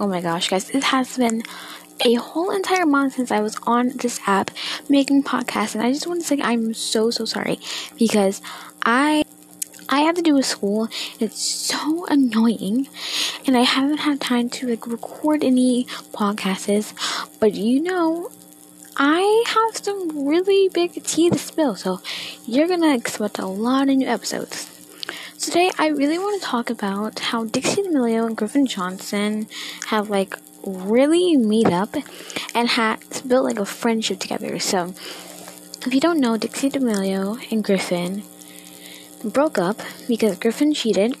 Oh my gosh, guys, it has been a whole entire month since I was on this app making podcasts, and I just want to say I'm so so sorry because I I have to do with school. It's so annoying, and I haven't had time to like record any podcasts. But you know, I have some really big tea to spill, so you're gonna expect a lot of new episodes. Today, I really want to talk about how Dixie D'Amelio and Griffin Johnson have like really meet up and had built like a friendship together. So, if you don't know, Dixie D'Amelio and Griffin broke up because Griffin cheated,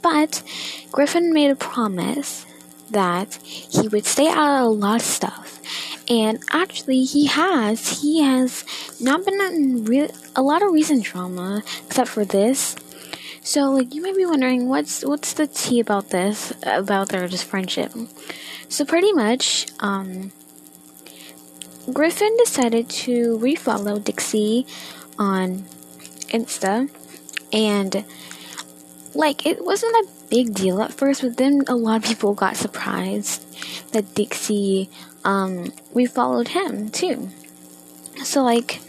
but Griffin made a promise that he would stay out of a lot of stuff. And actually, he has. He has not been in re- a lot of recent drama, except for this. So, like, you might be wondering, what's what's the tea about this, about their just friendship? So, pretty much, um, Griffin decided to refollow Dixie on Insta, and like, it wasn't a big deal at first, but then a lot of people got surprised that Dixie um, refollowed him too. So, like,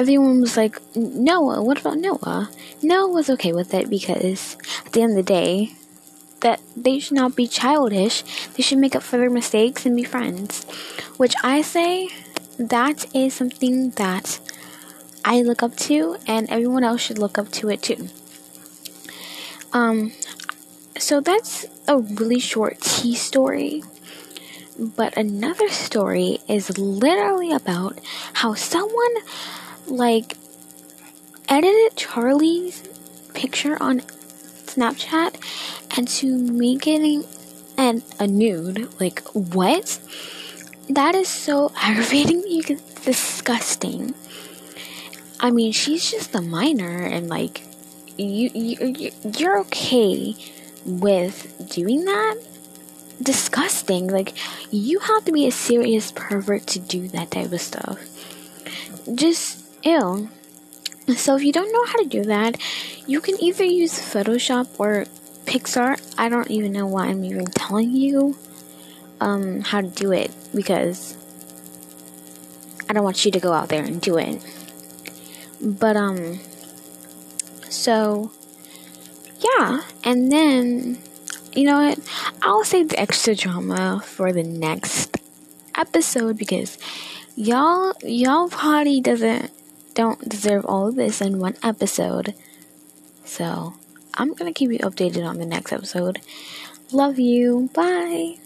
everyone was like, Noah, what about Noah? Noah was okay with it because at the end of the day, that they should not be childish. They should make up for their mistakes and be friends. Which I say that is something that I look up to and everyone else should look up to it too. Um so that's a really short tea story. But another story is literally about how someone like edited Charlie's picture on Snapchat and to make it an a nude. Like what? That is so aggravating. You disgusting. I mean, she's just a minor, and like you you you're okay with doing that. Disgusting. Like you have to be a serious pervert to do that type of stuff. Just ill. So if you don't know how to do that, you can either use Photoshop or PicsArt. I don't even know why I'm even telling you um, how to do it because I don't want you to go out there and do it. But um so yeah, and then you know what? I'll save the extra drama for the next episode because y'all y'all probably doesn't don't deserve all of this in one episode. So, I'm going to keep you updated on the next episode. Love you. Bye.